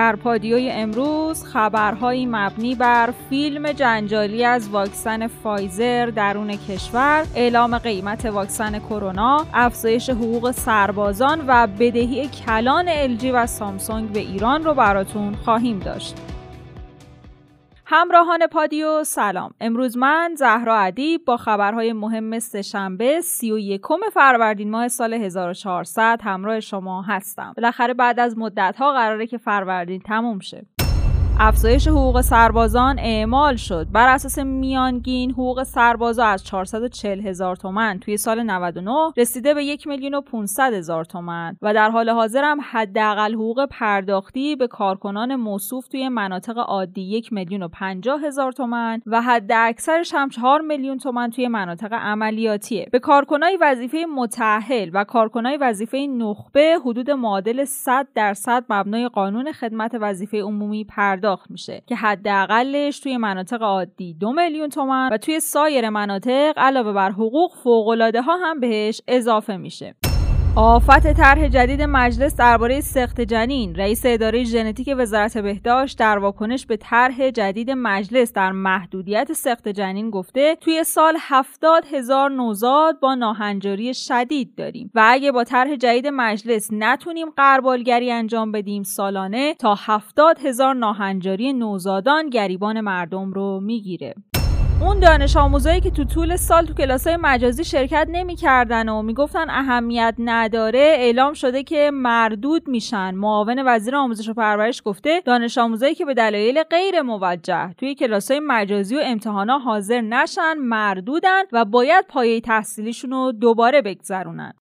در پادیوی امروز خبرهایی مبنی بر فیلم جنجالی از واکسن فایزر درون کشور، اعلام قیمت واکسن کرونا، افزایش حقوق سربازان و بدهی کلان الژی و سامسونگ به ایران رو براتون خواهیم داشت. همراهان پادیو سلام. امروز من زهرا ادیب با خبرهای مهم سهشنبه 31 فروردین ماه سال 1400 همراه شما هستم. بالاخره بعد از مدت ها قراره که فروردین تموم شه. افزایش حقوق سربازان اعمال شد. بر اساس میانگین حقوق سربازا از 440 هزار تومن توی سال 99 رسیده به 1 میلیون و 500 هزار تومن و در حال حاضر هم حداقل حقوق پرداختی به کارکنان موصوف توی مناطق عادی 1 میلیون و 50 هزار تومن و حد اکثرش هم 4 میلیون تومن توی مناطق عملیاتیه. به کارکنای وظیفه متأهل و کارکنای وظیفه نخبه حدود معادل 100 درصد مبنای قانون خدمت وظیفه عمومی پرداخت. میشه که حداقلش توی مناطق عادی دو میلیون تومن و توی سایر مناطق علاوه بر حقوق فوقالعاده ها هم بهش اضافه میشه. آفت طرح جدید مجلس درباره سخت جنین رئیس اداره ژنتیک وزارت بهداشت در واکنش به طرح جدید مجلس در محدودیت سخت جنین گفته توی سال 70 هزار نوزاد با ناهنجاری شدید داریم و اگه با طرح جدید مجلس نتونیم قربالگری انجام بدیم سالانه تا 70 هزار ناهنجاری نوزادان گریبان مردم رو می‌گیره. اون دانش آموزایی که تو طول سال تو کلاسای مجازی شرکت نمی‌کردن و می‌گفتن اهمیت نداره اعلام شده که مردود میشن. معاون وزیر آموزش و پرورش گفته دانش آموزایی که به دلایل غیر موجه توی کلاسای مجازی و امتحانا حاضر نشن مردودن و باید پایه تحصیلیشون رو دوباره بگذرونن.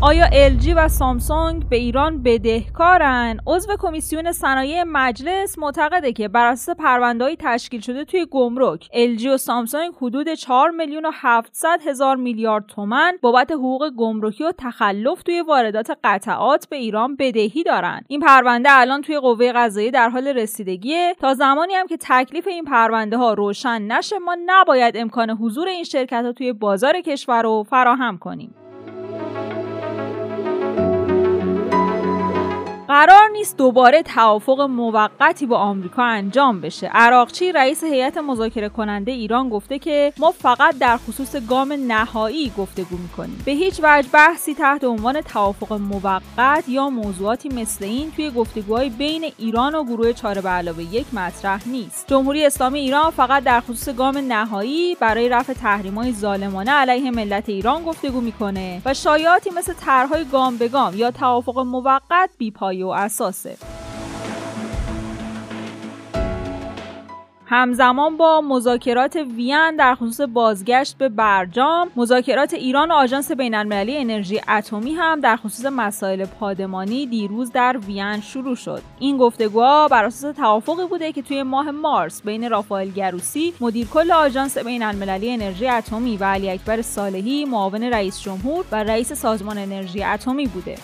آیا LG و سامسونگ به ایران بدهکارن؟ عضو کمیسیون صنایع مجلس معتقده که بر اساس پروندهایی تشکیل شده توی گمرک LG و سامسونگ حدود 4 میلیون و 700 هزار میلیارد تومن بابت حقوق گمرکی و تخلف توی واردات قطعات به ایران بدهی دارن. این پرونده الان توی قوه قضاییه در حال رسیدگیه تا زمانی هم که تکلیف این پرونده ها روشن نشه ما نباید امکان حضور این شرکت ها توی بازار کشور رو فراهم کنیم. نیست دوباره توافق موقتی با آمریکا انجام بشه. عراقچی رئیس هیئت مذاکره کننده ایران گفته که ما فقط در خصوص گام نهایی گفتگو می‌کنیم. به هیچ وجه بحثی تحت عنوان توافق موقت یا موضوعاتی مثل این توی گفتگوهای بین ایران و گروه چهار به علاوه یک مطرح نیست. جمهوری اسلامی ایران فقط در خصوص گام نهایی برای رفع تحریم‌های ظالمانه علیه ملت ایران گفتگو می‌کنه و شایعاتی مثل طرحهای گام به گام یا توافق موقت بیپای و همزمان با مذاکرات وین در خصوص بازگشت به برجام مذاکرات ایران و آژانس بینالمللی انرژی اتمی هم در خصوص مسائل پادمانی دیروز در وین شروع شد. این گفتگوها بر اساس توافقی بوده که توی ماه مارس بین رافائل گروسی مدیر کل آژانس بینالمللی انرژی اتمی و علی اکبر صالحی معاون رئیس جمهور و رئیس سازمان انرژی اتمی بوده.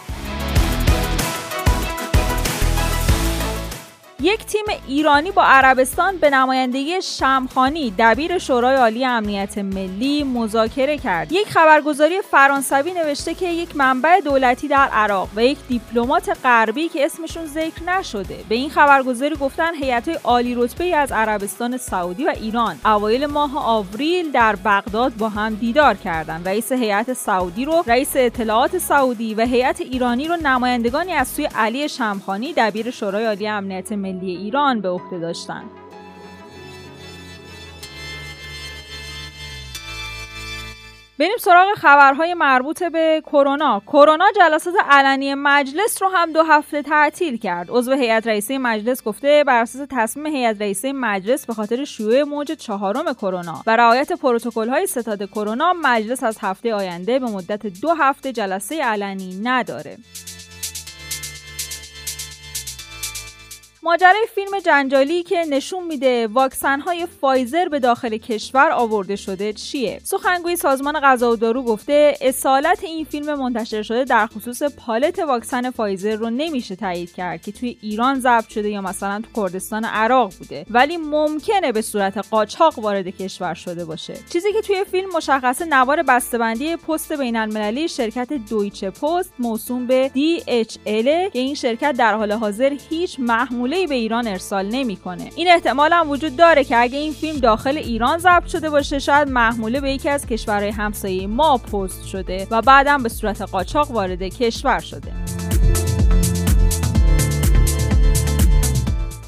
یک تیم ایرانی با عربستان به نمایندگی شمخانی دبیر شورای عالی امنیت ملی مذاکره کرد. یک خبرگزاری فرانسوی نوشته که یک منبع دولتی در عراق و یک دیپلمات غربی که اسمشون ذکر نشده. به این خبرگزاری گفتن هیئت‌های عالی رتبه از عربستان سعودی و ایران اوایل ماه آوریل در بغداد با هم دیدار کردند. رئیس هیئت سعودی رو رئیس اطلاعات سعودی و هیئت ایرانی رو نمایندگانی از سوی علی شمخانی دبیر شورای عالی امنیت ملی ملی ایران به عهده داشتند. بریم سراغ خبرهای مربوط به کرونا. کرونا جلسات علنی مجلس رو هم دو هفته تعطیل کرد. عضو هیئت رئیسه مجلس گفته بر اساس تصمیم هیئت رئیسه مجلس به خاطر شیوع موج چهارم کرونا و رعایت پروتکل های ستاد کرونا مجلس از هفته آینده به مدت دو هفته جلسه علنی نداره. ماجرای فیلم جنجالی که نشون میده واکسن های فایزر به داخل کشور آورده شده چیه؟ سخنگوی سازمان غذا و دارو گفته اصالت این فیلم منتشر شده در خصوص پالت واکسن فایزر رو نمیشه تایید کرد که توی ایران ضبط شده یا مثلا تو کردستان عراق بوده. ولی ممکنه به صورت قاچاق وارد کشور شده باشه. چیزی که توی فیلم مشخص نوار بسته‌بندی پست بین المللی شرکت دویچه پست موسوم به DHL که این شرکت در حال حاضر هیچ محموله محموله به ایران ارسال نمی‌کنه. این احتمال هم وجود داره که اگه این فیلم داخل ایران ضبط شده باشه شاید محموله به یکی از کشورهای همسایه ما پست شده و بعدم به صورت قاچاق وارد کشور شده.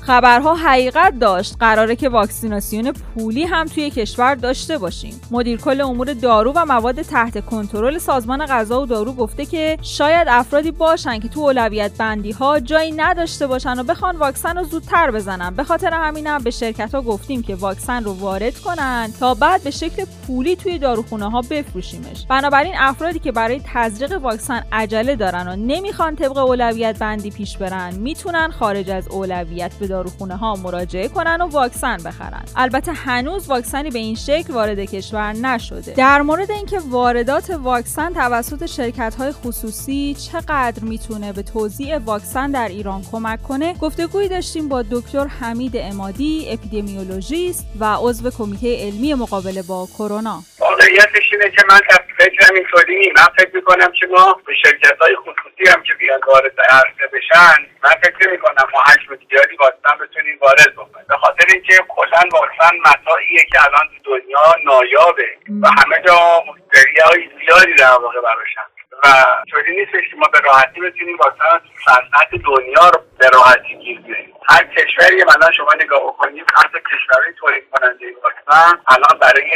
خبرها حقیقت داشت. قراره که واکسیناسیون پولی هم توی کشور داشته باشیم. مدیر کل امور دارو و مواد تحت کنترل سازمان غذا و دارو گفته که شاید افرادی باشن که تو اولویت بندی ها جایی نداشته باشن و بخوان واکسن رو زودتر بزنن. به خاطر همینم به شرکت ها گفتیم که واکسن رو وارد کنن تا بعد به شکل پولی توی داروخونه ها بفروشیمش. بنابراین افرادی که برای تزریق واکسن عجله دارن و نمی‌خوان طبق اولویت بندی پیش برن می‌تونن خارج از اولویت به داروخونه ها مراجعه کنن و واکسن بخرن. البته هنوز واکسنی به این شکل وارد کشور نشده. در مورد اینکه واردات واکسن توسط شرکت های خصوصی چقدر می‌تونه به توزیع واکسن در ایران کمک کنه گفتگویی داشتیم با دکتر حمید امادی اپیدمیولوژیست و عضو کمیته علمی مقابله با کرونا. واقعیتش اینه که من فکرم اینطوری من فکر می‌کنم که ما به شرکت های خصوصی هم که بیان وارد عرصه بشن من فکر می‌کنم ما حجم زیادی واکسن بتونیم وارد بکنیم. به خاطر اینکه کلا واکسن متاعیه که الان تو دنیا نایابه و همه جا مشتری های زیادی در واقع براشن و طوری نیستش که ما به راحتی بتونیم واکسن صنعت دنیا رو به راحتی گیر بیاریم. هر کشوری مثلا شما نگاه بکنید حتی کشورهای تولید کننده واکسن الان برای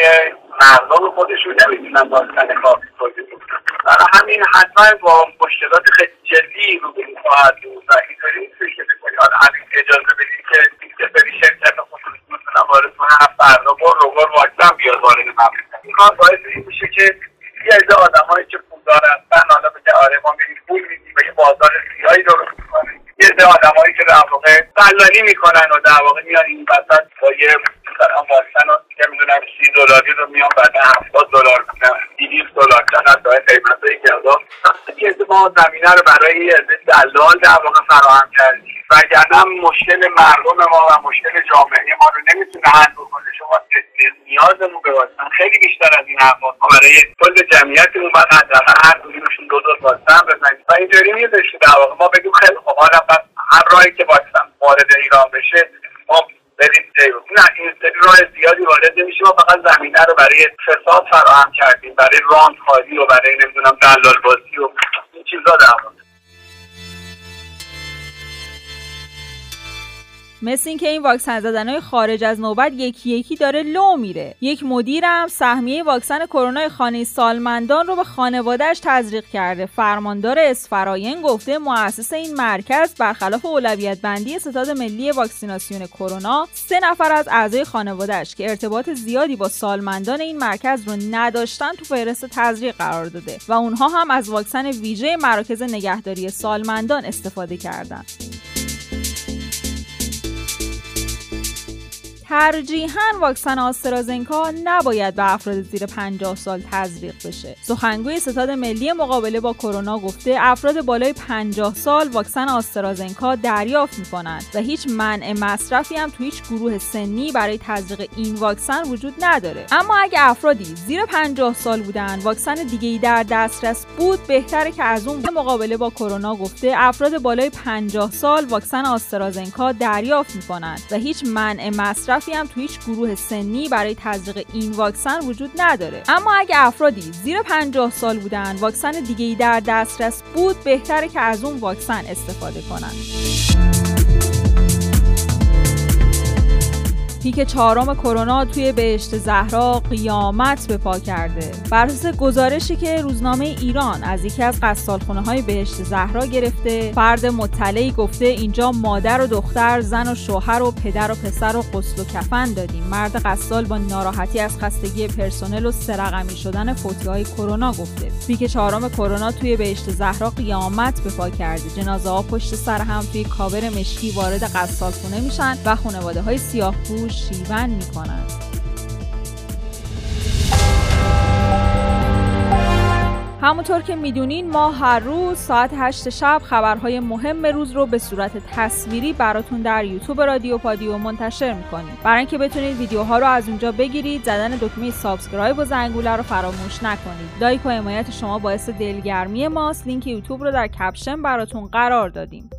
مردم خودشون نمی‌تونن واکسن کافی تولید کنن برای همین حتما با مشکلات خیلی جدی رو به خواهد بود. و اینطوری نیستش که بکنی حالا اجازه بدید که سری شرکت خصوصی مثلا وارد کنن فردا بر رو بر واکسن بیاد وارد مملکت. این کار باعث این میشه که یه عده آدمایی که پولدار هستن حالا بگه آره ما میریم پول میدیم و یه بازار سیاهی درست می‌کنیم. یه عده واقع دلالی می‌کنن و در واقع میان این وسط با یه مثلا واکسن رو که می‌دونم سی دلاری رو میان بعد هفتاد دلار دیویست دلار چقدر داره قیمت های یه ما زمینه رو برای دلال در واقع فراهم کردیم وگرنه مشکل مردم ما و مشکل جامعه ما رو نمی‌تونه حل بکنه. شما نیازمون به واکسن خیلی بیشتر از این حرفاست ما برای کل جمعیتمون باید حداقل هر کدومشون دو دوز واکسن بزنیم. و اینطوری نیستش که در واقع ما بگیم خیلی خب حالا هر راهی که واکسن وارد ایران بشه ما نه این راه زیادی وارد نمیشه. ما فقط زمینه رو برای فساد فراهم کردیم برای راند خالی و برای نمی‌دونم دلال بازی و این چیزا در مثل اینکه این واکسن زدن های خارج از نوبت یکی یکی داره لو میره یک مدیرم سهمیه واکسن کرونا خانه سالمندان رو به خانوادهش تزریق کرده فرماندار اسفراین گفته مؤسس این مرکز برخلاف اولویت بندی ستاد ملی واکسیناسیون کرونا سه نفر از اعضای خانوادهش که ارتباط زیادی با سالمندان این مرکز رو نداشتن تو فهرست تزریق قرار داده و اونها هم از واکسن ویژه مراکز نگهداری سالمندان استفاده کردند. ترجیحاً واکسن آسترازنکا نباید به افراد زیر 50 سال تزریق بشه. سخنگوی ستاد ملی مقابله با کرونا گفته افراد بالای 50 سال واکسن آسترازنکا دریافت می‌کنند و هیچ منع مصرفی هم تو هیچ گروه سنی برای تزریق این واکسن وجود نداره. اما اگه افرادی زیر 50 سال بودن واکسن دیگه ای در دسترس بود بهتره که از اون مقابله با کرونا گفته افراد بالای 50 سال واکسن آسترازنکا دریافت می‌کنند و هیچ منع مصرف مصرفی هم تو هیچ گروه سنی برای تزریق این واکسن وجود نداره. اما اگه افرادی زیر 50 سال بودن واکسن دیگه ای در دسترس بود بهتره که از اون واکسن استفاده کنن. پیک چهارم کرونا توی بهشت زهرا قیامت به پا کرده. بر اساس گزارشی که روزنامه ایران از یکی از قصالخونه های بهشت زهرا گرفته فرد مطلعی گفته اینجا مادر و دختر زن و شوهر و پدر و پسر و قسل و کفن دادیم. مرد قصال با ناراحتی از خستگی پرسنل و سرقمی شدن فوتی های کرونا گفته. پیک چهارم کرونا توی بهشت زهرا قیامت به پا کرده. جنازه ها پشت سر هم توی کابر مشکی وارد قصالخونه میشن و خانواده های سیاه شیون می کنند. همونطور که می‌دونین ما هر روز ساعت 8 شب خبرهای مهم روز رو به صورت تصویری براتون در یوتیوب رادیو پادیو منتشر می‌کنیم. برای اینکه بتونید ویدیوها رو از اونجا بگیرید زدن دکمه subscribe و زنگوله رو فراموش نکنید. لایک و حمایت شما باعث دلگرمی ماست. لینک یوتیوب رو در caption براتون قرار دادیم.